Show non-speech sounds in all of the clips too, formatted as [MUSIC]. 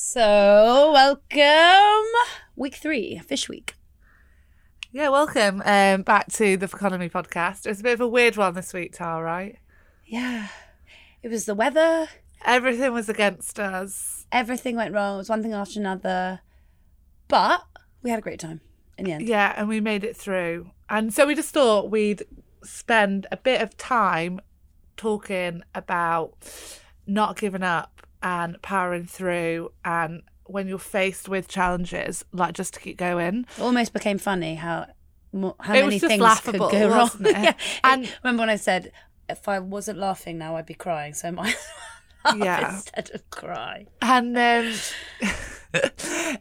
So, welcome. Week three, fish week. Yeah, welcome um, back to the Feconomy podcast. It was a bit of a weird one this week, Tal, right? Yeah. It was the weather. Everything was against us. Everything went wrong. It was one thing after another. But we had a great time in the end. Yeah, and we made it through. And so we just thought we'd spend a bit of time talking about not giving up and powering through and when you're faced with challenges, like just to keep going. It almost became funny how how It many things laughable, could go wrong. [LAUGHS] yeah. And- remember when I said if I wasn't laughing now I'd be crying, so I might as [LAUGHS] well laugh Yeah. instead of cry. And um, [LAUGHS]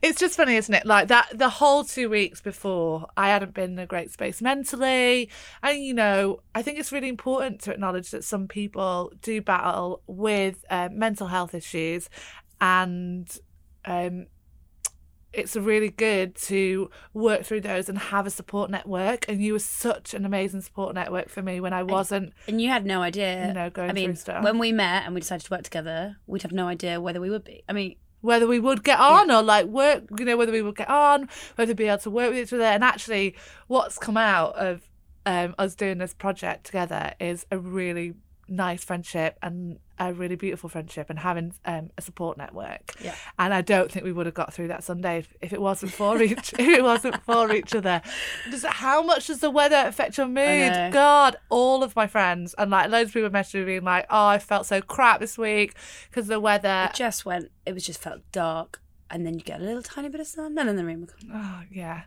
it's just funny, isn't it? Like that, the whole two weeks before, I hadn't been in a great space mentally. And, you know, I think it's really important to acknowledge that some people do battle with uh, mental health issues. And um, it's really good to work through those and have a support network. And you were such an amazing support network for me when I wasn't. And you had no idea. You know, going I mean, through stuff. when we met and we decided to work together, we'd have no idea whether we would be. I mean, whether we would get on or like work, you know, whether we would get on, whether we'd be able to work with each other. And actually, what's come out of um, us doing this project together is a really nice friendship and a really beautiful friendship and having um, a support network. Yeah. And I don't think we would have got through that Sunday if, if it wasn't for [LAUGHS] each if it wasn't for each other. Just how much does the weather affect your mood? God, all of my friends and like loads of people messaging me being like, "Oh, I felt so crap this week because the weather." it just went, it was just felt dark. And then you get a little tiny bit of sun, and then the rain would come. Oh, yeah.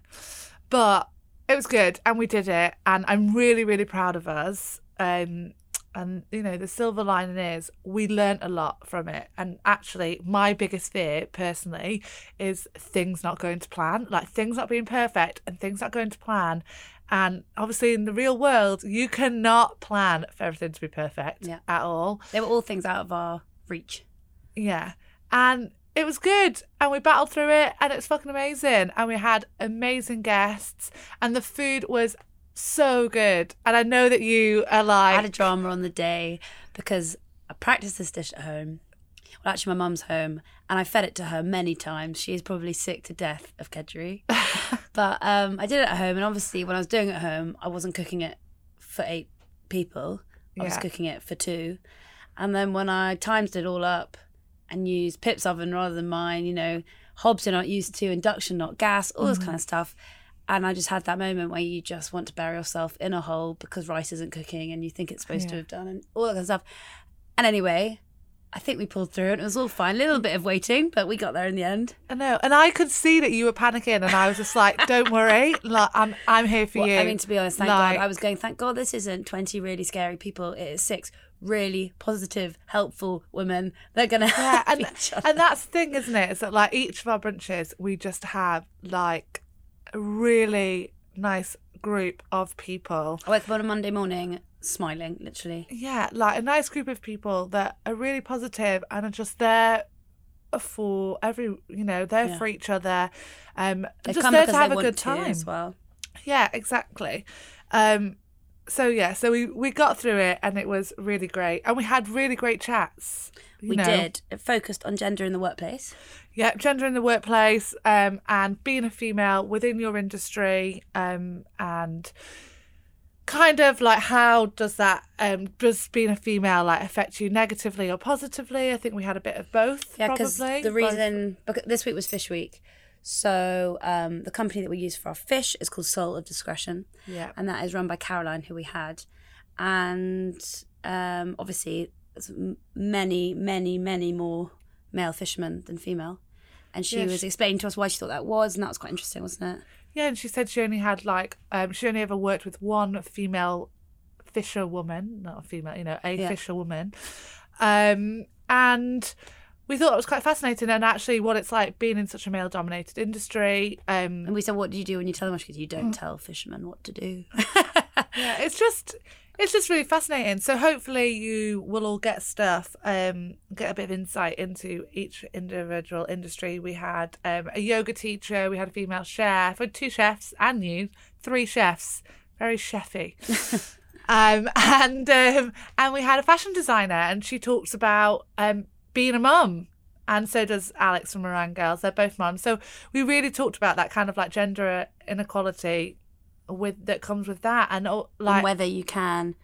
But it was good and we did it. And I'm really, really proud of us. Um, and, you know, the silver lining is we learnt a lot from it. And actually, my biggest fear personally is things not going to plan, like things not being perfect and things not going to plan. And obviously, in the real world, you cannot plan for everything to be perfect Yeah. at all. They were all things out of our reach. Yeah. And it was good. And we battled through it and it was fucking amazing. And we had amazing guests and the food was so good. And I know that you are like. I had a drama on the day because I practiced this dish at home. Well, actually, my mum's home, and I fed it to her many times. She is probably sick to death of kedgeree. [LAUGHS] but um, I did it at home, and obviously, when I was doing it at home, I wasn't cooking it for eight people. I was cooking it for two. And then when I timed it all up and used Pip's oven rather than mine, you know, hobs are not used to induction, not gas, all this kind of stuff. And I just had that moment where you just want to bury yourself in a hole because rice isn't cooking and you think it's supposed to have done and all that kind of stuff. And anyway, I think we pulled through and it was all fine. A little bit of waiting, but we got there in the end. I know. And I could see that you were panicking and I was just like, Don't worry. Like I'm I'm here for Well, you. I mean, to be honest, thank Like- God. I was going, thank God this isn't 20 really scary people. It is six really positive, helpful women. They're going to yeah, [LAUGHS] help and each other. and that's the thing, isn't it? Is that like each of our brunches, we just have like a really nice group of people I woke up on a Monday morning smiling, literally. yeah, like a nice group of people that are really positive and are just there for every, you know, they're Yeah. for each other. Um, They just come there to have they a good time. as well. Yeah, exactly. Um, so yeah, so we we got through it and it was really great, and we had really great chats. We know. did. It focused on gender in the workplace. Yeah, gender in the workplace, um, and being a female within your industry, um, and kind of like how does that um does being a female like affect you negatively or positively? I think we had a bit of both. Yeah, because the Both. reason because this week was Fish Week, so um, the company that we use for our fish is called Sole of Discretion, Yeah. and that is run by Caroline, who we had, and um, obviously there's many, many, many more male fishermen than female. And she Yeah, was she- explaining to us why she thought that was, and that was quite interesting, wasn't it? Yeah, and she said she only had like um she only ever worked with one female fisher woman, not a female, you know, a Yeah. fisher woman. Um and we thought it was quite fascinating and actually what it's like being in such a male dominated industry. Um And we said, "What do you do when you tell them?" She goes, "You don't tell fishermen what to do." [LAUGHS] yeah, it's just it's just really fascinating. So hopefully you will all get stuff, um, get a bit of insight into each individual industry. We had um, a yoga teacher, we had a female chef, we had two chefs, and you, three chefs, very chefy. [LAUGHS] um, [LAUGHS] and um, and we had a fashion designer, and she talks about um, being a mum and so does Alex from Meringue Girls. They're both mums. So we really talked about that kind of like gender inequality with that comes with that, and like and whether you can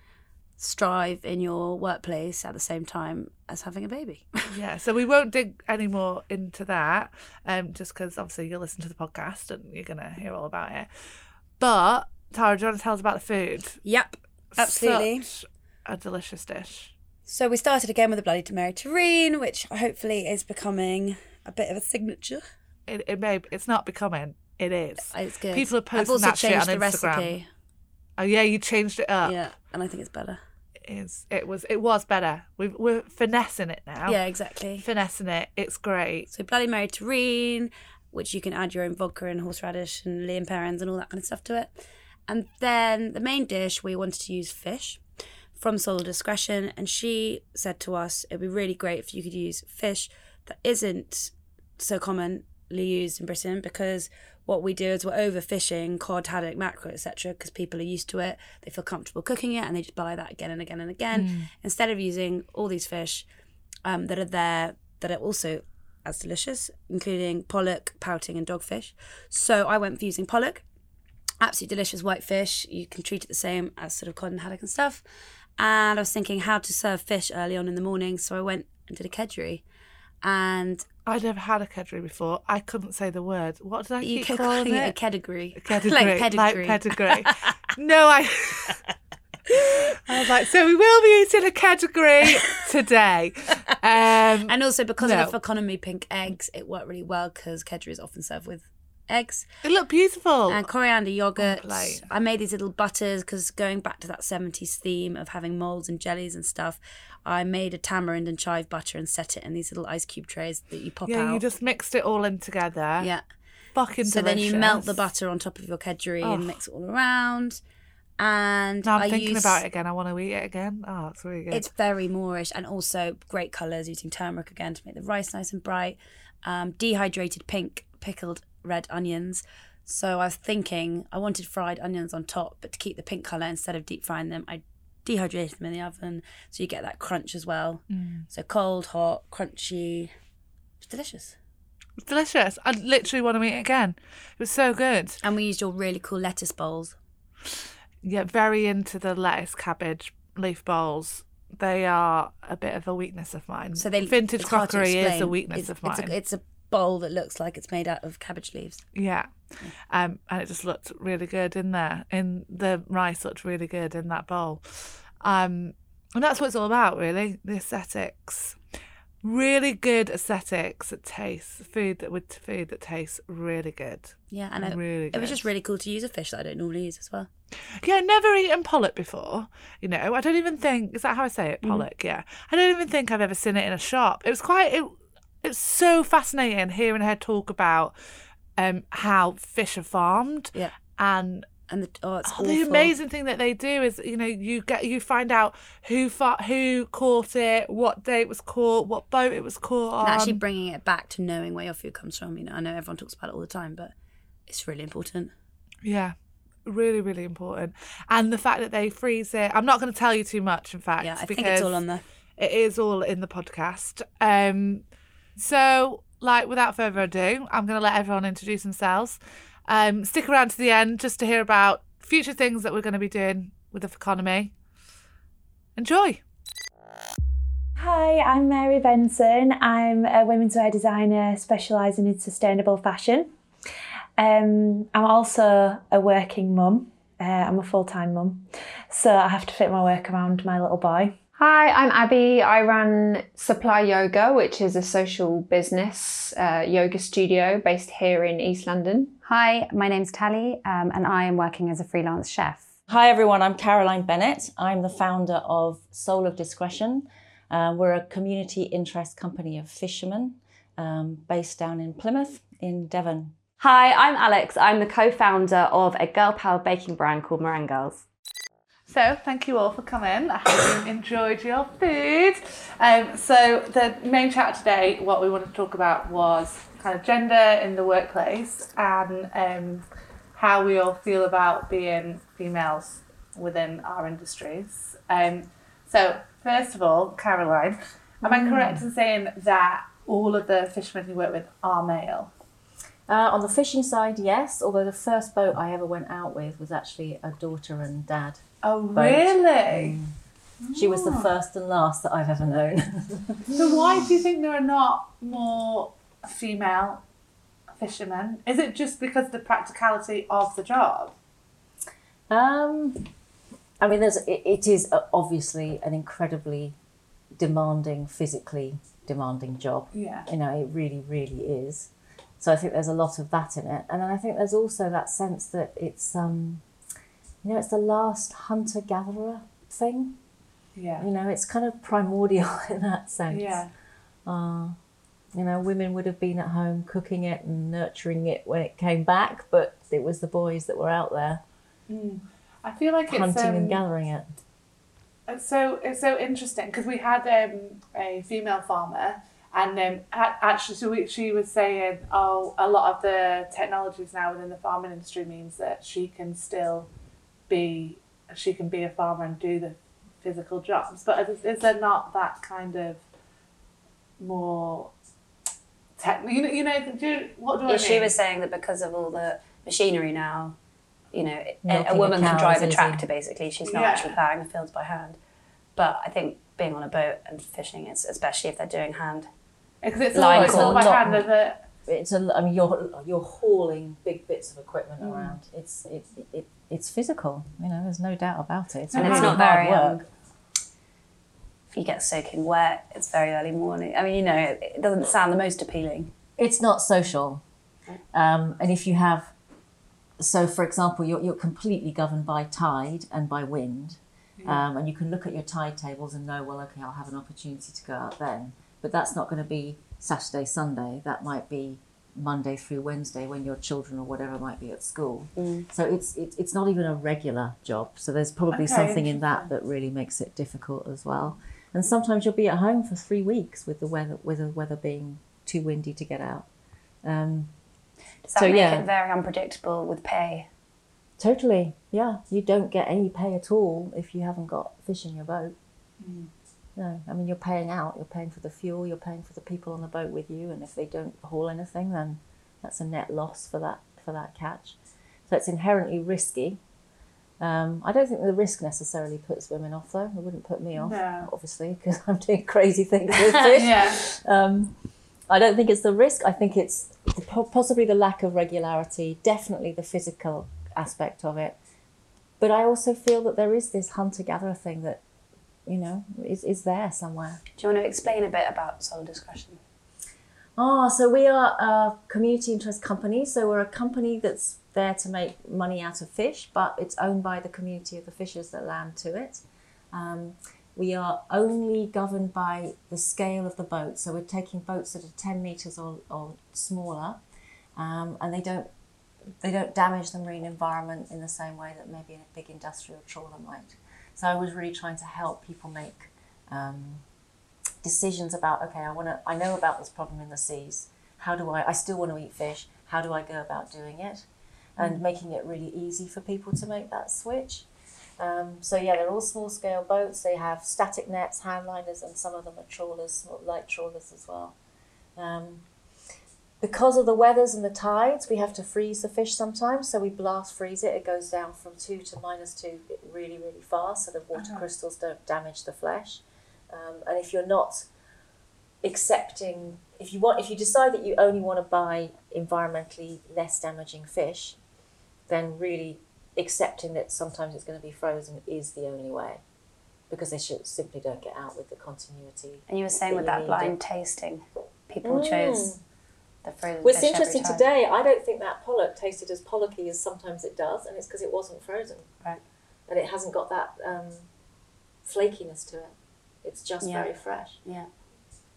strive in your workplace at the same time as having a baby. [LAUGHS] yeah. So we won't dig any more into that, um, just because obviously you'll listen to the podcast and you're gonna hear all about it. But Tara, do you want to tell us about the food? yep, absolutely. Such a delicious dish. So we started again with the Bloody Mary Terrine, which hopefully is becoming a bit of a signature. It, it may it's not becoming. It is. It's good. People are posting that shit on the Instagram. recipe. Oh yeah, you changed it up. Yeah, and I think it's better. It's, it was it was better. we we're finessing it now. Yeah, exactly. Finessing it. It's great. So Bloody Mary Terrine, which you can add your own vodka and horseradish and Lea & Perrins and all that kind of stuff to it. And then the main dish, we wanted to use fish from Sole of Discretion. And she said to us, it'd be really great if you could use fish that isn't so commonly used in Britain because what we do is we're overfishing cod, haddock, mackerel, etc. because people are used to it. They feel comfortable cooking it and they just buy that again and again and again. Instead of using all these fish um, that are there that are also as delicious, including pollock, pouting, and dogfish. So I went for using pollock. Absolutely delicious white fish. You can treat it the same as sort of cod and haddock and stuff. And I was thinking how to serve fish early on in the morning, so I went and did a kedgeree. And I'd never had a kedgeree before. I couldn't say the word. What did I you keep calling calling it a it? kedgeree. Pedigree, [LAUGHS] like pedigree. Like pedigree. [LAUGHS] no, I. [LAUGHS] I was like, so we will be eating a category today. Um, And also because No. of Feconomy pink eggs, it worked really well because kedgeree is often served with eggs. it looked beautiful. and coriander yogurt. plate. I made these little butters because going back to that 70s theme of having molds and jellies and stuff, I made a tamarind and chive butter and set it in these little ice cube trays that you pop yeah, out. you just mixed it all in together. yeah. Fucking So then you melt the butter on top of your kedgeree Oh. and mix it all around. And Now I'm I thinking use, about it again. I want to eat it again. Oh, it's really good. It's very moreish and also great colours using turmeric again to make the rice nice and bright. Um, dehydrated pink pickled red onions. So I was thinking I wanted fried onions on top, but to keep the pink colour instead of deep frying them, I dehydrated them in the oven so you get that crunch as well. Mm. So cold, hot, crunchy. It's delicious. It's delicious. I literally want to eat it again. It was so good. And we used your really cool lettuce bowls. Yeah, very into the lettuce, cabbage, leaf bowls. They are a bit of a weakness of mine. So they vintage it's hard to crockery is a weakness It's- of mine. It's a, it's a bowl that looks like it's made out of cabbage leaves. Yeah. Um, and it just looked really good in there. In the rice looked really good in that bowl. Um, and that's what it's all about, really. The aesthetics. Really good aesthetics that taste food that with food that tastes really good. Yeah, and it, Really it was just really cool to use a fish that I don't normally use as well. Yeah, never eaten pollock before. You know, I don't even think is that how I say it, pollock. Yeah, I don't even think I've ever seen it in a shop. It was quite. It, it's so fascinating hearing her talk about um how fish are farmed Yeah. and And the, oh, it's Oh, the amazing thing that they do is, you know, you get you find out who fa- who caught it, what day it was caught, what boat it was caught on. And actually bringing it back to knowing where your food comes from. You know, I know everyone talks about it all the time, but it's really important. yeah, really, really important. And the fact that they freeze it. I'm not going to tell you too much, in fact, Yeah, I think it's all on the. it is all in the podcast. Um, so, like, without further ado, I'm going to let everyone introduce themselves. Um, stick around to the end just to hear about future things that we're going to be doing with the Feconomy. Enjoy. Hi, I'm Mary Benson. I'm a women's wear designer specialising in sustainable fashion. Um, I'm also a working mum. Uh, I'm a full time mum, so I have to fit my work around my little boy. Hi, I'm Abi. I run Supply Yoga, which is a social business uh, yoga studio based here in East London. Hi, my name's Tali, um, and I am working as a freelance chef. Hi everyone, I'm Caroline Bennett. I'm the founder of Sole of Discretion. Uh, we're a community interest company of fishermen um, based down in Plymouth, in Devon. Hi, I'm Alex. I'm the co founder of a girl powered baking brand called Meringue Girls. So, thank you all for coming. I hope you enjoyed your food. Um, so, the main chat today, what we wanted to talk about was kind of gender in the workplace and um, how we all feel about being females within our industries. Um, so, first of all, Caroline, am I correct in saying that all of the fishermen you work with are male? Uh, on the fishing side, yes. Although the first boat I ever went out with was actually a daughter and dad. Oh, really? She was the first and last that I've ever known. [LAUGHS] So why do you think there are not more female fishermen? Is it just because of the practicality of the job? Um, I mean, there's it, it is obviously an incredibly demanding, physically demanding job. Yeah. You know, it really, really is. So I think there's a lot of that in it, and then I think there's also that sense that it's, um, you know, it's the last hunter gatherer thing. Yeah. You know, it's kind of primordial [LAUGHS] in that sense. Yeah. Uh, you know, women would have been at home cooking it and nurturing it when it came back, but it was the boys that were out there I feel like it's hunting um, and gathering it. It's so it's so interesting because we had um, a female farmer, and um, actually, so we, she was saying, oh, a lot of the technologies now within the farming industry means that she can still be she can be a farmer and do the physical jobs, but is, is there not that kind of more tech? You know, you know, do what do I Yeah, mean? she was saying that because of all the machinery now, you know, a, Milking a a woman can drive is a easy. tractor basically. She's not Yeah. actually ploughing the fields by hand. But I think being on a boat and fishing, is, especially if they're doing hand, because it's all, Line it's all call, by not- hand, is it? It's a, I mean, you're you're hauling big bits of equipment Mm. around. It's it, it it's physical. You know, there's no doubt about it. It's And and it's really not hard very. work. Um, if you get soaking wet, it's very early morning. I mean, you know, it, it doesn't sound the most appealing. it's not social. Um, and if you have, so for example, you're, you're completely governed by tide and by wind. Um, and you can look at your tide tables and know, well, okay, I'll have an opportunity to go out then. But that's not going to be Saturday, Sunday. That might be Monday through Wednesday when your children or whatever might be at school. So it's, it's it's not even a regular job. So there's probably Okay, something in that that really makes it difficult as well. And sometimes you'll be at home for three weeks with the weather with the weather being too windy to get out. Um, Does that So, make yeah. it very unpredictable with pay? totally, yeah. You don't get any pay at all if you haven't got fish in your boat. No, I mean you're paying out. You're paying for the fuel. You're paying for the people on the boat with you. And if they don't haul anything, then that's a net loss for that for that catch. So it's inherently risky. Um, I don't think the risk necessarily puts women off, though. It wouldn't put me off, No. obviously, because I'm doing [LAUGHS] crazy things [LAUGHS] with fish. Yeah. Um, I don't think it's the risk. I think it's the, possibly the lack of regularity, definitely the physical aspect of it. But I also feel that there is this hunter gatherer thing that, you know, is, is there somewhere. Do you want to explain a bit about sole discretion? Oh, so we are a community interest company. So we're a company that's there to make money out of fish, but it's owned by the community of the fishers that land to it. Um, we are only governed by the scale of the boat. So we're taking boats that are 10 metres or, or smaller, um, and they don't they don't damage the marine environment in the same way that maybe a big industrial trawler might. So I was really trying to help people make um, decisions about okay i want to i know about this problem in the seas. How do i i still want to eat fish. How do i go about doing it? And making it really easy for people to make that switch. Um, so yeah they're all small scale boats. They have static nets hand liners and some of them are trawlers light trawlers as well. Um, because of the weathers and the tides we have to freeze the fish sometimes. So we blast freeze it it goes down from two to minus two really really fast so the water crystals don't damage the flesh. Um, and if you're not accepting if you want if you decide that you only want to buy environmentally less damaging fish then really accepting that sometimes it's going to be frozen is the only way. Because they should, simply don't get out with the continuity And you were saying with that blind it. tasting, people chose the frozen well, it's fish every interesting time. today i don't think that pollock tasted as pollocky as sometimes it does and it's because it wasn't frozen Right. and it hasn't got that um, flakiness to it it's just Yeah. very fresh Yeah.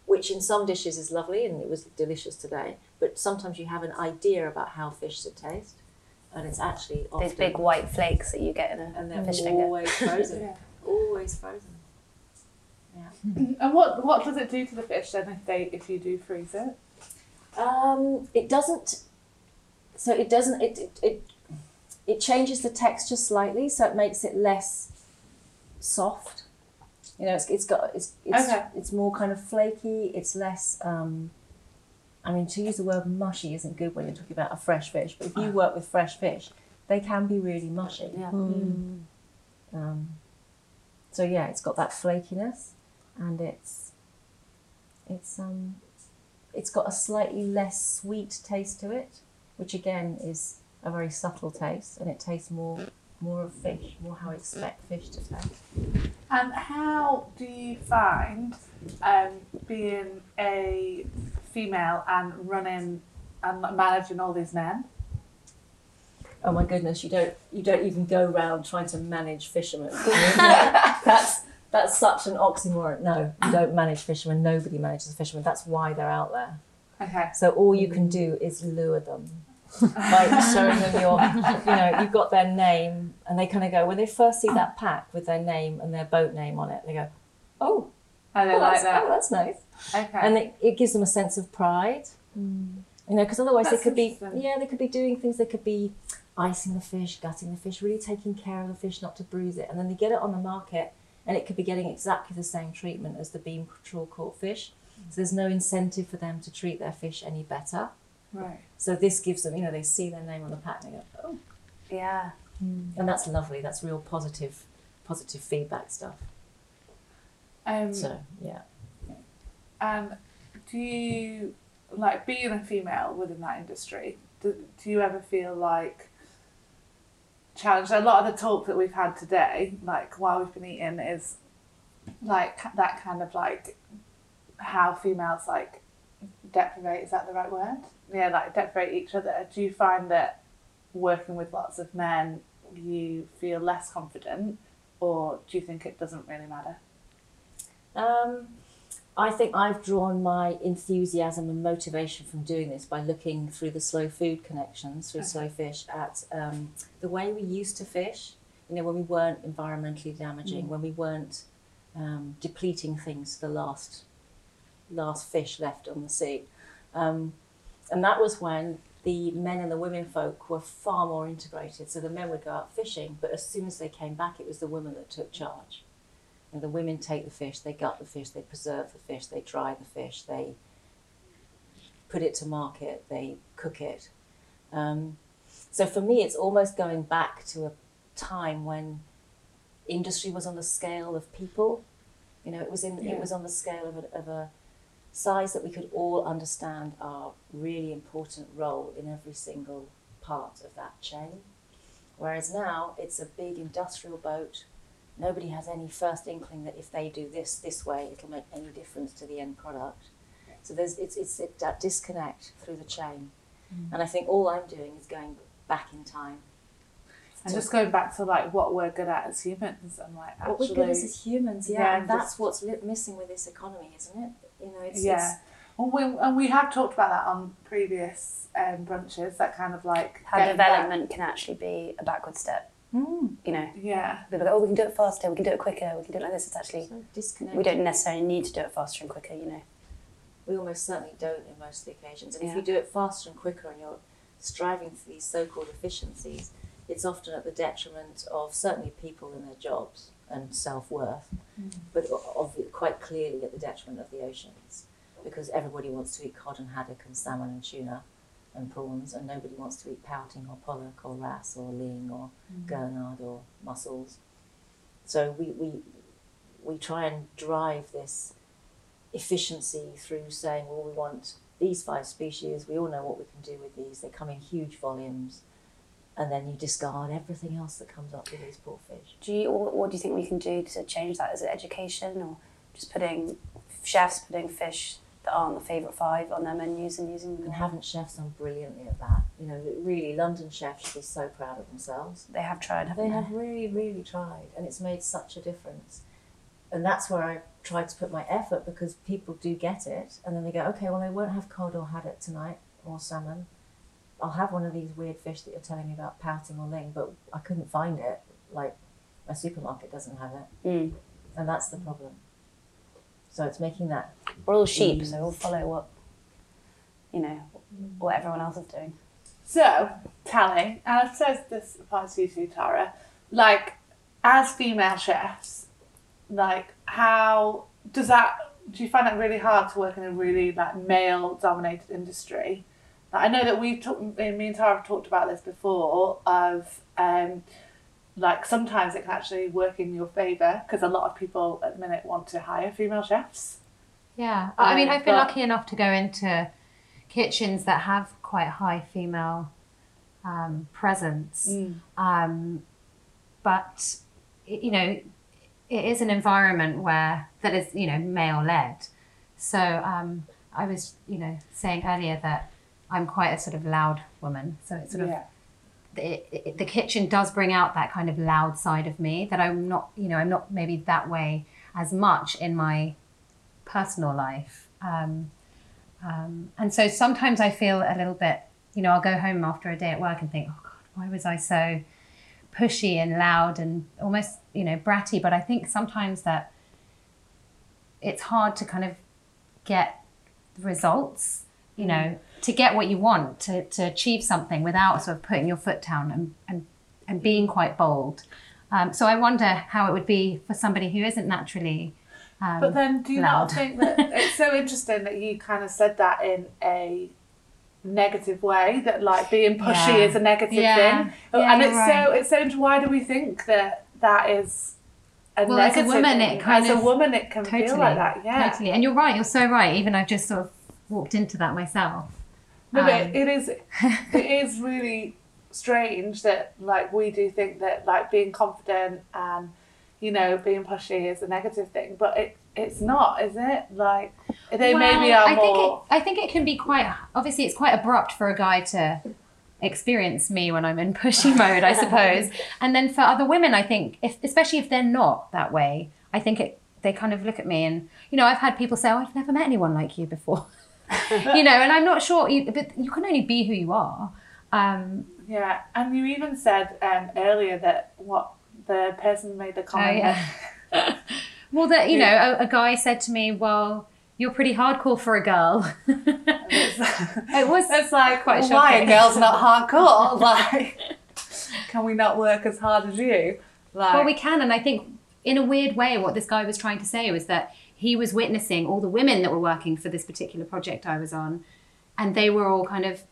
which in some dishes is lovely and it was delicious today. But sometimes you have an idea about how fish should taste, and it's actually often Those big white flakes that you get in a and they're fish finger. always frozen, [LAUGHS] Yeah. always frozen. [LAUGHS] And what what does it do to the fish then if they if you do freeze it? Um, it doesn't. So it doesn't. It, it it it changes the texture slightly, so it makes it less soft. You know, it's, it's got it's it's, Okay. it's more kind of flaky. It's less um, I mean, to use the word mushy isn't good when you're talking about a fresh fish, but if you work with fresh fish, they can be really mushy. Yeah. Um, so yeah, it's got that flakiness, and it's it's um it's got a slightly less sweet taste to it, which again is a very subtle taste, and it tastes more more of fish, more how I expect fish to taste. And how do you find um, being a female and running and managing all these men? Oh my goodness, you don't you don't even go around trying to manage fishermen. [LAUGHS] that's that's such an oxymoron. No, you don't manage fishermen. Nobody manages fishermen. That's why they're out there. Okay. So all you can do is lure them by showing them your, you know, you've got their name, and they kind of go when they first see that pack with their name and their boat name on it. They go, oh, I oh don't oh, like that's, that. oh, that's nice, Okay. and it, it gives them a sense of pride. Mm. You know, because otherwise That's they could be, yeah, they could be doing things. They could be icing the fish, gutting the fish, really taking care of the fish not to bruise it, and then they get it on the market, and it could be getting exactly the same treatment as the beam trawl caught fish. So there's no incentive for them to treat their fish any better. right. So this gives them, you know, they see their name on the pack and they go, oh, Yeah. and that's lovely. That's real positive, positive feedback stuff. Um, So yeah. And do you like being a female within that industry? Do, do you ever feel like challenged? A lot of the talk that we've had today, like while we've been eating, is like that kind of like how females like deprivate. Is that the right word? Yeah, like deprivate each other. Do you find that working with lots of men, you feel less confident, or do you think it doesn't really matter? Um, I think I've drawn my enthusiasm and motivation from doing this by looking through the slow food connections, through slow fish, at um, the way we used to fish. You know, when we weren't environmentally damaging, when we weren't um, depleting things to the last last fish left on the sea, um, and that was when the men and the women folk were far more integrated. So the men would go out fishing, but as soon as they came back, it was the women that took charge. And the women take the fish, they gut the fish, they preserve the fish, they dry the fish, they put it to market, they cook it. Um, so for me, it's almost going back to a time when industry was on the scale of people. You know, it was in Yeah. it was on the scale of a, of a size that we could all understand our really important role in every single part of that chain. Whereas now it's a big industrial boat. Nobody has any first inkling that if they do this this way, it'll make any difference to the end product. So there's it's it's it, that disconnect through the chain, and I think all I'm doing is going back in time. And just going back to like what we're good at as humans and like actually What we're good as, as humans, yeah, Yeah, and and that's what's li- missing with this economy, isn't it? You know, it's, yeah. Well, we, and we have talked about that on previous um, brunches. That kind of like How getting back- development can actually be a backward step. Mm. You know, Yeah, oh, we can do it faster, we can do it quicker, we can do it like this. It's actually, So we don't necessarily need to do it faster and quicker, you know. We almost certainly don't in most of the occasions. And if you do it faster and quicker and you're striving for these so called efficiencies, it's often at the detriment of certainly people and their jobs and self worth, but quite clearly at the detriment of the oceans because everybody wants to eat cod and haddock and salmon and tuna and prawns, and nobody wants to eat pouting or pollock or wrasse or ling or mm-hmm. gurnard or mussels. So we, we, we try and drive this efficiency through saying, well, we want these five species, we all know what we can do with these, they come in huge volumes, and then you discard everything else that comes up with these poor fish. Do you, what, what do you think we can do to change that? Is it education or just putting chefs putting fish that aren't the favourite five on their menus and using them? And haven't chefs done brilliantly at that? You know, really, London chefs should be so proud of themselves. They have tried, haven't They they? have really, really tried, and it's made such a difference. And that's where I try to put my effort because people do get it, and then they go, okay, well, I won't have cod or haddock tonight or salmon. I'll have one of these weird fish that you're telling me about, pouting or ling, but I couldn't find it. Like, my supermarket doesn't have it, Mm. and that's the problem. So it's making that We're all sheep, so we'll follow what, you know, what everyone else is doing. So, Tali, and I suppose this applies to you too, Tara. Like, as female chefs, like, how does that do you find that really hard to work in a really like male dominated industry? Like, I know that we've talked, me and Tara have talked about this before of um, like sometimes it can actually work in your favour because a lot of people at the minute want to hire female chefs. Yeah, I mean, Um, I've been but- lucky enough to go into kitchens that have quite high female um, presence, um, but you know, it is an environment where that is you know male led. So um, I was you know saying earlier that I'm quite a sort of loud woman, so it's sort of Yeah. the, the kitchen does bring out that kind of loud side of me that I'm not, you know, I'm not maybe that way as much in my personal life. Um, um, and so sometimes I feel a little bit, you know, I'll go home after a day at work and think, oh God, why was I so pushy and loud and almost, you know, bratty? But I think sometimes that it's hard to kind of get results, you know, to get what you want, to, to achieve something without sort of putting your foot down and, and, and being quite bold. Um, so I wonder how it would be for somebody who isn't naturally. Um, But then, do you loud. not think that [LAUGHS] it's so interesting that you kind of said that in a negative way that like being pushy Yeah. is a negative Yeah. thing, Yeah, and it's right. so it's so. Why do we think that that is a Well, as a woman, thing? it kind as a woman it can feel like that. Yeah, Totally. And you're right, you're so right. Even I've just sort of walked into that myself. No, but Um, it is [LAUGHS] it is really strange that like we do think that like being confident and you know being pushy is a negative thing, but it it's not, is it? Like they maybe are I more. think it, I think it can be quite. Obviously, it's quite abrupt for a guy to experience me when I'm in pushy mode, I [LAUGHS] suppose. And then for other women, I think, if especially if they're not that way, I think it. They kind of look at me and you know I've had people say, "Oh, I've never met anyone like you before," [LAUGHS] you know, and I'm not sure. But you can only be who you are. Um, Yeah, and you even said um, earlier that what the person made the oh comment. yeah. [LAUGHS] well, that you know, a, a guy said to me, "Well, you're pretty hardcore for a girl." [LAUGHS] it was It's like Quite why shocking. a girl's not hardcore? Like, can we not work as hard as you? Like, Well, we can, and I think in a weird way, what this guy was trying to say was that he was witnessing all the women that were working for this particular project I was on, and they were all kind of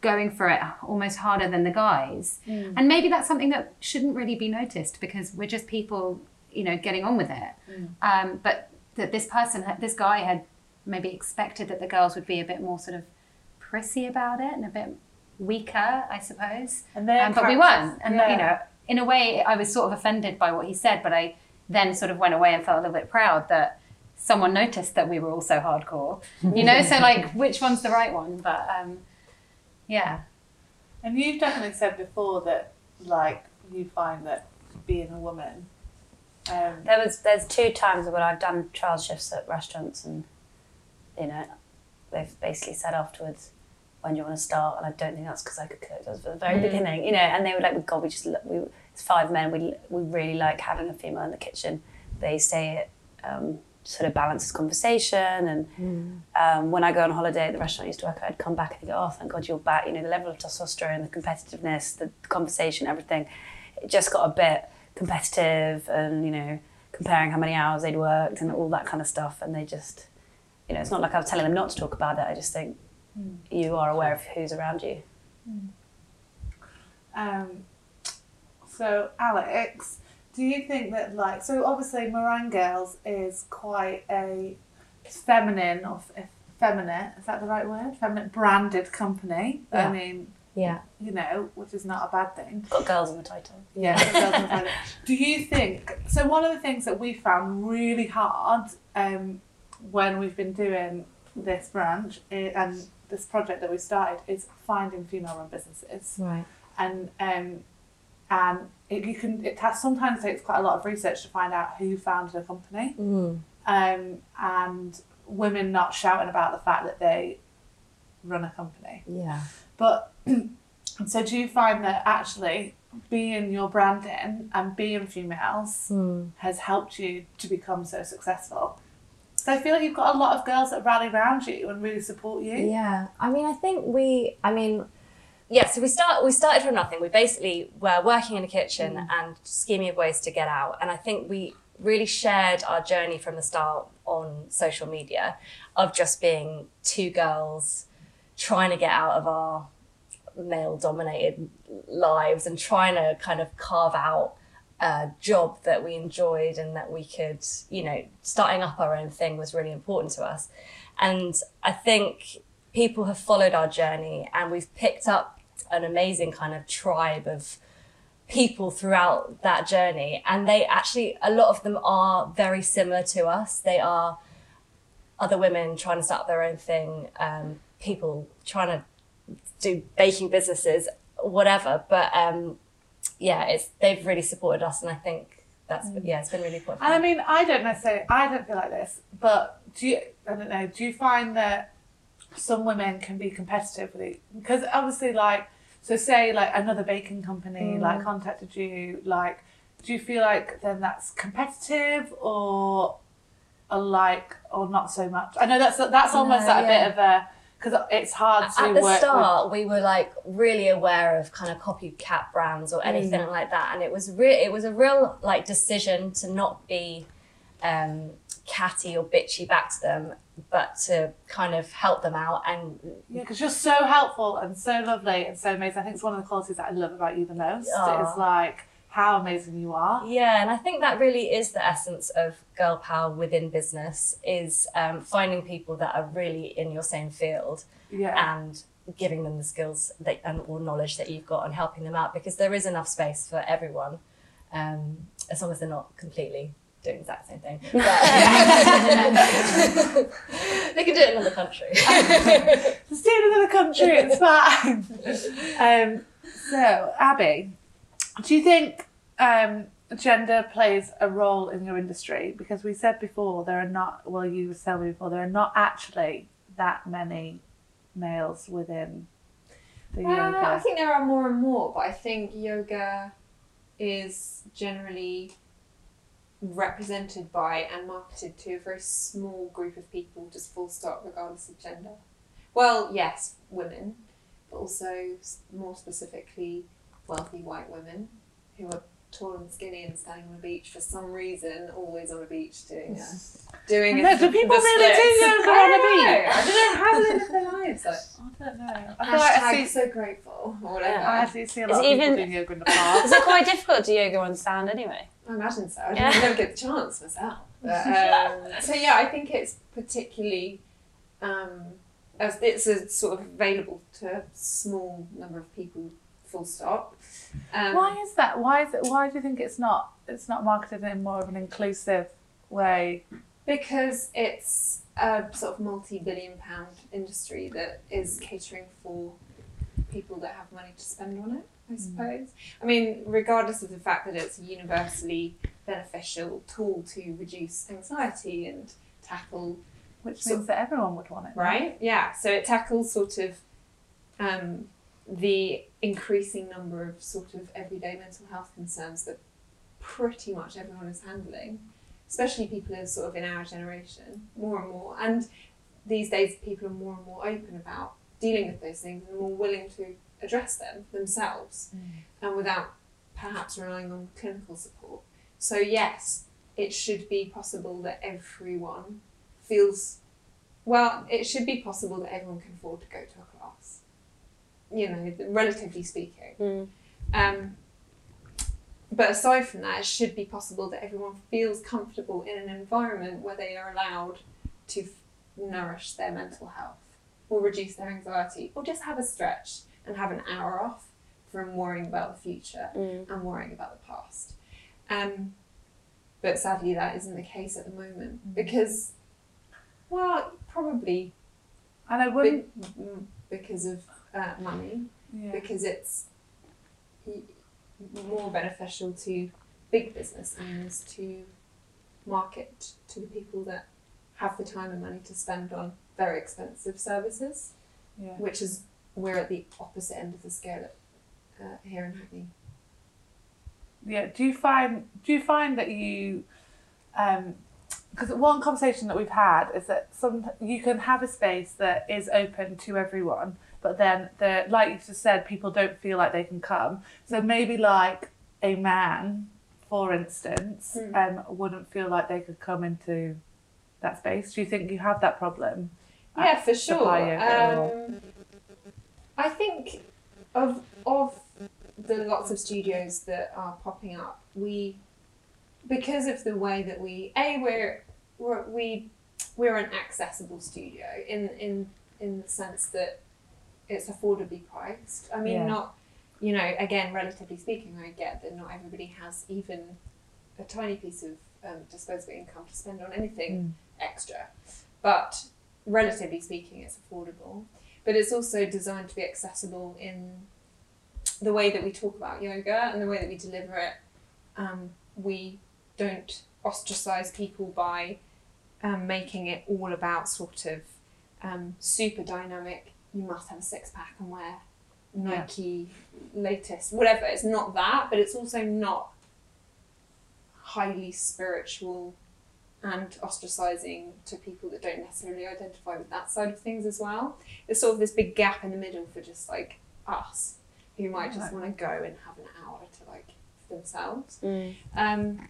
going for it almost harder than the guys. And maybe that's something that shouldn't really be noticed because we're just people, you know, getting on with it. Um, but that this person, this guy, had maybe expected that the girls would be a bit more sort of prissy about it and a bit weaker, I suppose. And Um, but we weren't. And yeah. you know, in a way, I was sort of offended by what he said, but I then sort of went away and felt a little bit proud that someone noticed that we were all so hardcore. [LAUGHS] You know, so like, which one's the right one? But um, yeah, And you've definitely said before that, like, you find that being a woman. Um, There was there's two times when I've done trial shifts at restaurants and you know they've basically said afterwards when do you want to start and I don't think that's because I could cook. That was at the very beginning, you know. And they were like, we "God, we just lo- we it's five men. We we really like having a female in the kitchen." They say it um, sort of balances conversation. And um, when I go on holiday at the restaurant I used to work at, I'd come back and think, "Oh, thank God you're back." You know, the level of testosterone, the competitiveness, the conversation, everything. It just got a bit competitive, and you know, comparing how many hours they'd worked and all that kind of stuff. And they just, you know, it's not like I was telling them not to talk about it. I just think you are aware of who's around you. Um, so, Alex, do you think that, like, so obviously Meringue Girls is quite a feminine, or f- feminine, is that the right word? Feminine branded company. I mean, Yeah. you know, which is not a bad thing. Got girls in the title. Yeah. it doesn't. [LAUGHS] Do you think so? One of the things that we found really hard um, when we've been doing this branch and this project that we started is finding female-run businesses, Right. and um, and it, you can it has sometimes takes quite a lot of research to find out who founded a company, Mm. um, and women not shouting about the fact that they run a company. Yeah. But [CLEARS THROAT] so do you find that actually being your branding and being females Mm. has helped you to become so successful? So I feel like you've got a lot of girls that rally around you and really support you. Yeah, I mean, I think we, I mean, yeah. So we start, we started from nothing. We basically were working in a kitchen mm. and scheming of ways to get out. And I think we really shared our journey from the start on social media of just being two girls trying to get out of our male dominated lives and trying to kind of carve out a job that we enjoyed and that we could, you know, starting up our own thing was really important to us. And I think people have followed our journey and we've picked up an amazing kind of tribe of people throughout that journey. And they actually, a lot of them are very similar to us. They are other women trying to start their own thing, um, people trying to do baking businesses, whatever. But um, yeah, it's they've really supported us, and I think that's yeah, it's been really important. And I mean, I don't necessarily, I don't feel like this, but do you, I don't know, do you find that some women can be competitive with it? Because obviously, like, so say like another baking company like contacted you, like, do you feel like then that's competitive or, or like, or not so much? I know that's that's almost No, like a bit of a, because it's hard to At the start, we were like really aware of kind of copycat brands or anything like that, and it was real. It was a real like decision to not be um, catty or bitchy back to them, but to kind of help them out and Yeah, because you're so helpful and so lovely and so amazing. I think it's one of the qualities that I love about you the most. Aw. Is like how amazing you are. Yeah, and I think that really is the essence of girl power within business is um, finding people that are really in your same field Yeah. and giving them the skills that, and all knowledge that you've got and helping them out because there is enough space for everyone, um, as long as they're not completely doing the exact same thing. But [LAUGHS] they can do it in another country. [LAUGHS] Just do it in another country, it's fine. um, so, Abi, do you think um, gender plays a role in your industry? Because we said before there are not, well, you were telling me before, there are not actually that many males within the Uh, I think there are more and more, but I think yoga is generally represented by and marketed to a very small group of people, just full stop, regardless of gender. Well, yes, women, but also more specifically wealthy white women who are tall and skinny and standing on a beach for some reason, always on a beach doing uh, a doing No, a do people really do splits. yoga on a beach? I don't know how they live their lives. Like, I don't know. I feel like I see, so grateful or whatever. I actually see a Is lot of it people even- doing yoga in the park. [LAUGHS] Is it quite difficult to yoga on sand anyway? I imagine so. I Yeah. never get the chance myself. But, um, [LAUGHS] so yeah, I think it's particularly um, as it's a sort of available to a small number of people. Full stop. Um, Why is that? Why is it? Why do you think it's not? It's not marketed in more of an inclusive way. Because it's a sort of multi-billion pound industry that is catering for people that have money to spend on it, I suppose. I mean, regardless of the fact that it's a universally beneficial tool to reduce anxiety and tackle Which means that everyone would want it, right? Yeah. So it tackles sort of um, the increasing number of sort of everyday mental health concerns that pretty much everyone is handling, especially people in sort of in our generation, more and more. And these days, people are more and more open about dealing with those things and more willing to address them themselves, and without perhaps relying on clinical support. So yes, it should be possible that everyone feels well, it should be possible that everyone can afford to go to a class. You know, relatively speaking. Mm. Um, but aside from that, it should be possible that everyone feels comfortable in an environment where they are allowed to nourish their mental health or reduce their anxiety or just have a stretch and have an hour off from worrying about the future Mm. and worrying about the past. Um, but sadly, that isn't the case at the moment because, well, probably And I be- wouldn't. mm, because of uh, money, Yeah. because it's more beneficial to big business owners to market to the people that have the time and money to spend on very expensive services, Yeah. which is we're at the opposite end of the scale uh, here in Hackney. Yeah. Do you find do you find that you um because one conversation that we've had is that some you can have a space that is open to everyone, but then the like you just said, people don't feel like they can come. So maybe like a man for instance, Hmm. um, wouldn't feel like they could come into that space? Do you think you have that problem? Yeah, for sure. Supply yoga or- Um, I think of of the lots of studios that are popping up, we because of the way that we a we're, we're we we're an accessible studio in in in the sense that it's affordably priced. I mean, Yeah. not you know again relatively speaking, I get that not everybody has even a tiny piece of um, disposable income to spend on anything extra, but relatively speaking, it's affordable. But it's also designed to be accessible in the way that we talk about yoga and the way that we deliver it. Um, we don't ostracize people by um, making it all about sort of um, super dynamic. You must have a six pack and wear Nike latest, whatever. It's not that, but it's also not highly spiritual and ostracizing to people that don't necessarily identify with that side of things as well. There's sort of this big gap in the middle for just like us who might just want to go and have an hour to like for themselves. Um,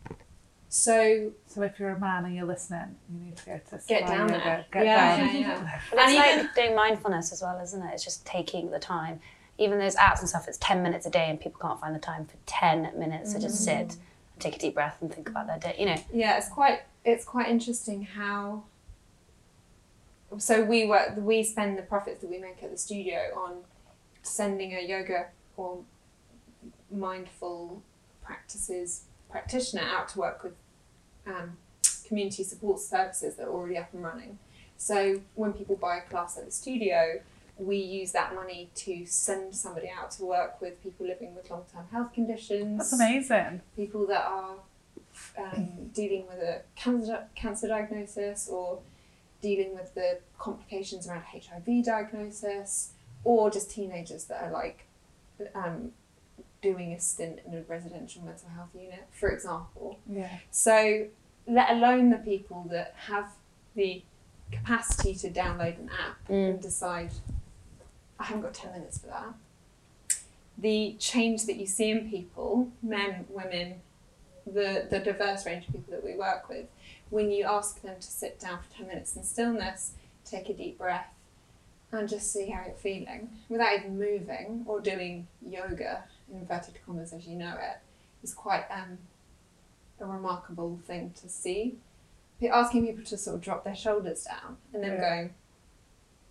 so So if you're a man and you're listening, you need to go to Get down Yoga. there. Get Yeah, down. yeah, yeah. [LAUGHS] But it's And like even- doing mindfulness as well, isn't it? It's just taking the time. Even those apps and stuff, it's 10 minutes a day and people can't find the time for 10 minutes to just sit and take a deep breath and think about their day. You know, yeah, it's quite it's quite interesting how. So we work we spend the profits that we make at the studio on sending a yoga or mindful practices practitioner out to work with um, community support services that are already up and running. So when people buy a class at the studio, we use that money to send somebody out to work with people living with long term health conditions That's amazing. people that are um, dealing with a cancer, cancer diagnosis or dealing with the complications around HIV diagnosis, or just teenagers that are like um, doing a stint in a residential mental health unit, for example. Yeah. So, let alone the people that have the capacity to download an app and decide, I haven't got 10 minutes for that. The change that you see in people, men, women, the, the diverse range of people that we work with, when you ask them to sit down for 10 minutes in stillness, take a deep breath, and just see how you're feeling without even moving or doing yoga, inverted commas as you know it, is quite um, a remarkable thing to see. Be- Asking people to sort of drop their shoulders down and then Yeah. going,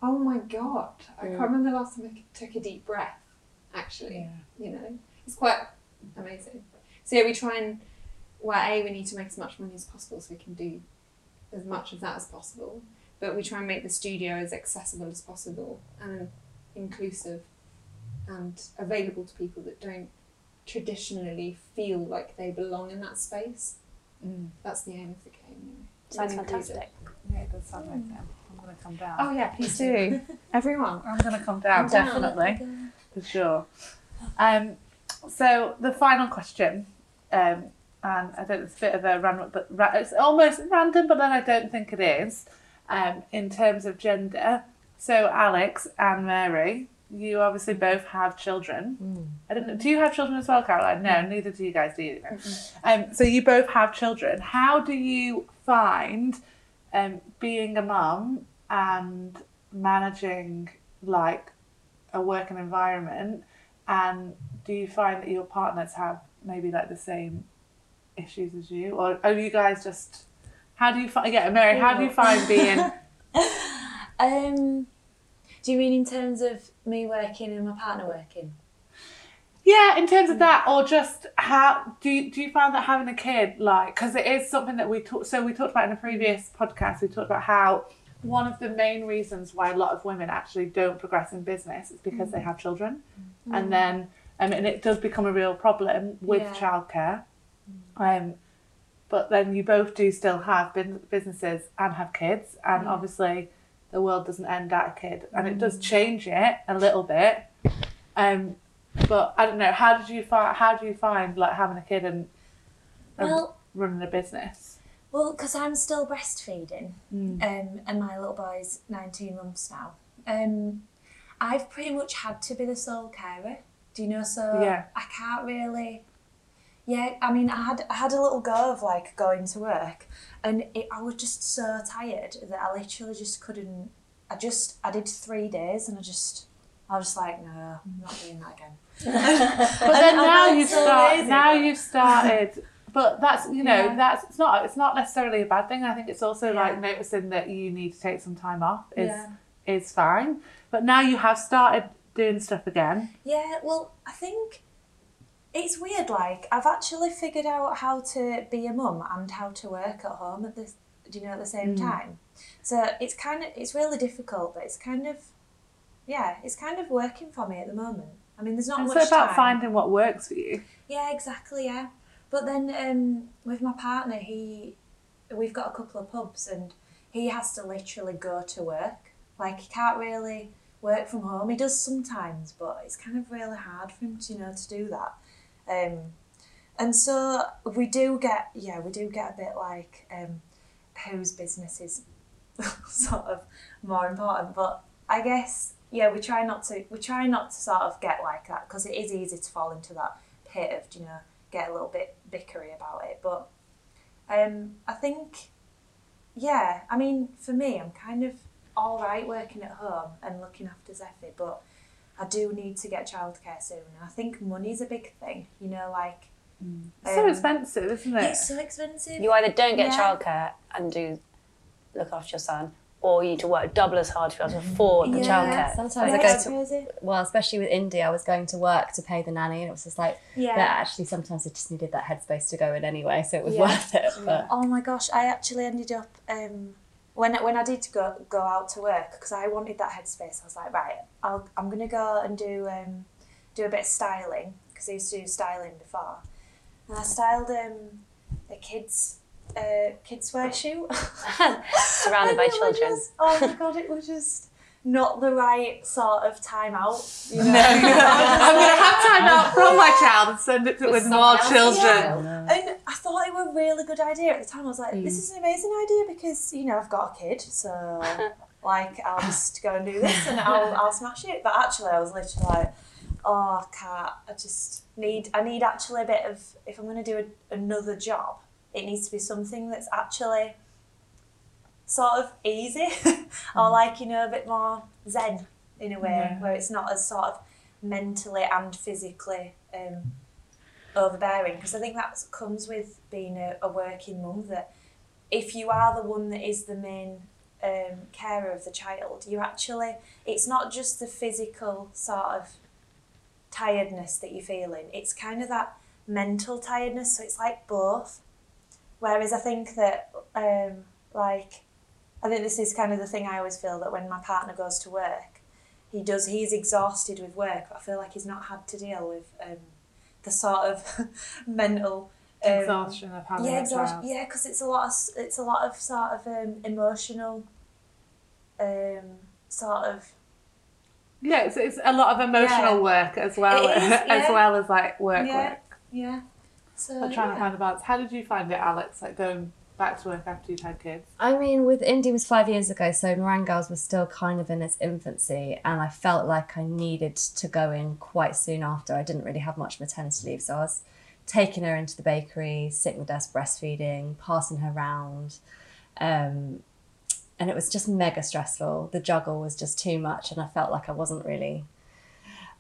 oh my god, I can't remember the last time I took a deep breath, actually. You know, it's quite amazing. So, yeah, we try and, well, A, we need to make as much money as possible so we can do as much of that as possible. But we try and make the studio as accessible as possible and inclusive and available to people that don't traditionally feel like they belong in that space. Mm. That's the aim of the game. You know, to sounds fantastic. Yeah, it does sound like them. I'm going to come down. Oh yeah, please do. [LAUGHS] Everyone. I'm going to come down, Come down. definitely. For sure. Um, so the final question, um, and I don't. It's a bit of a random, but ra- it's almost random, but then I don't think it is. Um, in terms of gender, so Alex and Mary, you obviously both have children. I don't know. Do you have children as well, Caroline? No, neither do you guys. Do you? Um, so you both have children. How do you find um, being a mum and managing like a working environment and do you find that your partners have maybe like the same issues as you? Or are you guys just how do you find yeah mary how do you find being [LAUGHS] Um, do you mean in terms of me working and my partner working? yeah in terms of that or just how do you, do you find that having a kid like because it is something that we talked so we talked about in a previous podcast we talked about how one of the main reasons why a lot of women actually don't progress in business is because they have children. And then um, and it does become a real problem with Yeah. childcare um, but then you both do still have bus- businesses and have kids and obviously the world doesn't end at a kid and it does change it a little bit um, but I don't know how did you find how do you find like having a kid and, and Well- running a business Well, because I'm still breastfeeding, um, and my little boy's 19 months now. Um, I've pretty much had to be the sole carer. Do you know? So Yeah. I can't really. Yeah, I mean, I had I had a little go of like going to work, and it, I was just so tired that I literally just couldn't. I just I did three days, and I just I was just like, no, I'm not doing that again. [LAUGHS] But then [LAUGHS] now you've so start, lazy, now you've started. But that's you know Yeah. that's it's not it's not necessarily a bad thing. I think it's also Yeah. like noticing that you need to take some time off is Yeah. is fine. But now you have started doing stuff again. Yeah, well, I think it's weird. Like I've actually figured out how to be a mum and how to work at home at this, you know, at the same time. So it's kind of it's really difficult, but it's kind of, yeah, it's kind of working for me at the moment. I mean, there's not It's much It's about time. finding what works for you. Yeah, exactly. Yeah, but then um, with my partner, he, we've got a couple of pubs, and he has to literally go to work. Like he can't really work from home. He does sometimes, but it's kind of really hard for him to you know to do that. Um, and so we do get yeah we do get a bit like um, whose business is [LAUGHS] sort of more important. But I guess yeah we try not to we try not to sort of get like that because it is easy to fall into that pit of you know get a little bit bickery about it. But um, I think yeah I mean for me I'm kind of all right working at home and looking after Zephy, but I do need to get childcare soon. And I think money's a big thing. You know, like It's so um, expensive, isn't it? It's so expensive. You either don't get Yeah. childcare and do look after your son, or you need to work double as hard to be able to afford the Yeah. childcare. Sometimes yeah, I go to crazy. well, especially with India, I was going to work to pay the nanny, and it was just like, Yeah. but actually, sometimes I just needed that headspace to go in anyway, so it was Yeah. worth it. But Oh my gosh, I actually ended up um, when when I did go go out to work because I wanted that headspace. I was like, right, I'll, I'm gonna go and do um, do a bit of styling because I used to do styling before, and I styled um, a kids uh, kids wear shoot. [LAUGHS] Surrounded [LAUGHS] by children. just- oh my god, it was just not the right sort of time out. You know? [LAUGHS] I'm going to have time out from my child and send it to with more children. And I thought it was a really good idea at the time. I was like, Mm. this is an amazing idea because, you know, I've got a kid, so [LAUGHS] like I'll just go and do this and I'll, [LAUGHS] I'll smash it. But actually I was literally like, oh I can't I just need I need actually a bit of if I'm gonna do a, another job, it needs to be something that's actually sort of easy. [LAUGHS] Or like, you know, a bit more zen in a way, Yeah. where it's not as sort of mentally and physically um, overbearing. Because I think that comes with being a, a working mum that if you are the one that is the main um, carer of the child, you actually it's not just the physical sort of tiredness that you're feeling, it's kind of that mental tiredness, so it's like both. Whereas I think that um, like I think this is kind of the thing I always feel that when my partner goes to work, he does he's exhausted with work, I feel like he's not had to deal with um, the sort of [LAUGHS] mental um, Exhaustion of having yeah, exhaustion. Yeah, because it's a lot of it's a lot of sort of um, emotional, um, sort of Yeah, it's, it's a lot of emotional Yeah. work as well, is, [LAUGHS] as well as like work Yeah. work. yeah. So But trying yeah. to find a balance. How did you find it, Alex? Like going back to work after you'd had kids? I mean, with Indy was five years ago, so Meringue Girls was still kind of in its infancy, and I felt like I needed to go in quite soon after. I didn't really have much maternity leave, so I was taking her into the bakery, sitting the desk breastfeeding, passing her round, um, and it was just mega stressful. The juggle was just too much, and I felt like I wasn't really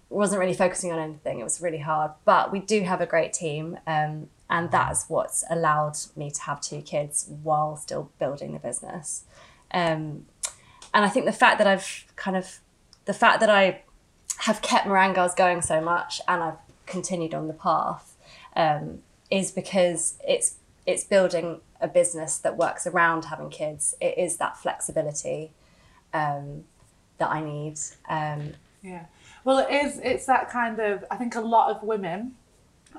wasn't really focusing on anything. It was really hard, but we do have a great team, um, and that's what's allowed me to have two kids while still building the business. Um, and I think the fact that I've kind of the fact that I have kept Meringue Girls going so much and I've continued on the path um, is because it's it's building a business that works around having kids. It is that flexibility um, that I need. Um, Yeah. Well, it is. It's that kind of. I think a lot of women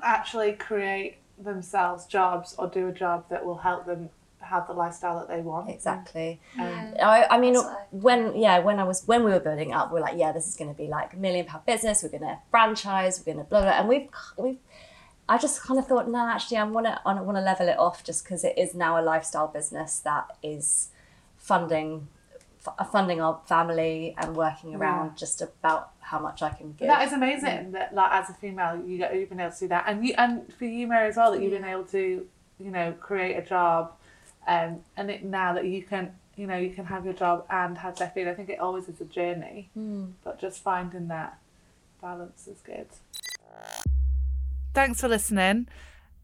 actually create themselves jobs or do a job that will help them have the lifestyle that they want. Exactly. Um, I, I mean, That's when yeah, when I was when we were building up, we are like, yeah, this is going to be like a million pound business. We're going to franchise. We're going to blah blah. And we've we've. I just kind of thought, no, actually, I want to I want to level it off just because it is now a lifestyle business that is funding f- Uh, funding our family and working around just about how much I can give. That is amazing mm. that like as a female you get, you've been able to do that and you and for you Mary as well that you've been able to you know create a job um, and it, now that you can you know you can have your job and have their food I think it always is a journey mm. but just finding that balance is good. Thanks for listening.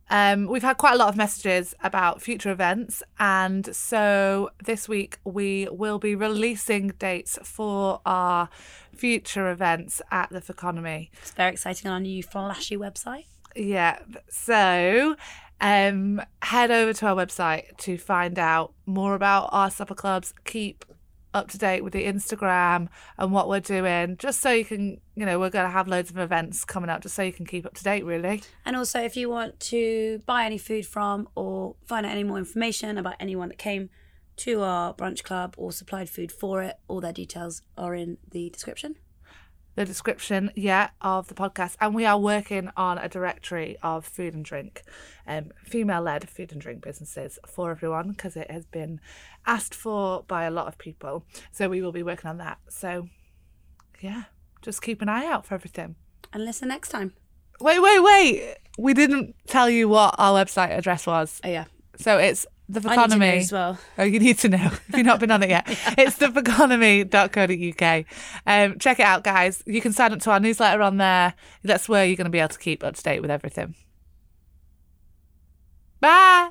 Um, we've had quite a lot of messages about future events, and so this week we will be releasing dates for our future events at the Feconomy. It's very exciting on our new flashy website. Yeah, so um, head over to our website to find out more about our supper clubs. Keep up to date with the Instagram and what we're doing, just so you can, you know, we're going to have loads of events coming up, just so you can keep up to date, really. And also, if you want to buy any food from or find out any more information about anyone that came to our brunch club or supplied food for it, all their details are in the description. The description, yeah, of the podcast. And we are working on a directory of food and drink, um, female led food and drink businesses for everyone because it has been asked for by a lot of people. So we will be working on that. So, yeah, just keep an eye out for everything. And listen next time. Wait, wait, wait. We didn't tell you what our website address was. Oh, yeah. So it's the I need to know economy. as well. Oh, you need to know if you've not been on it yet. [LAUGHS] It's thefeconomy.co.uk. Um, check it out, guys. You can sign up to our newsletter on there. That's where you're going to be able to keep up to date with everything. Bye.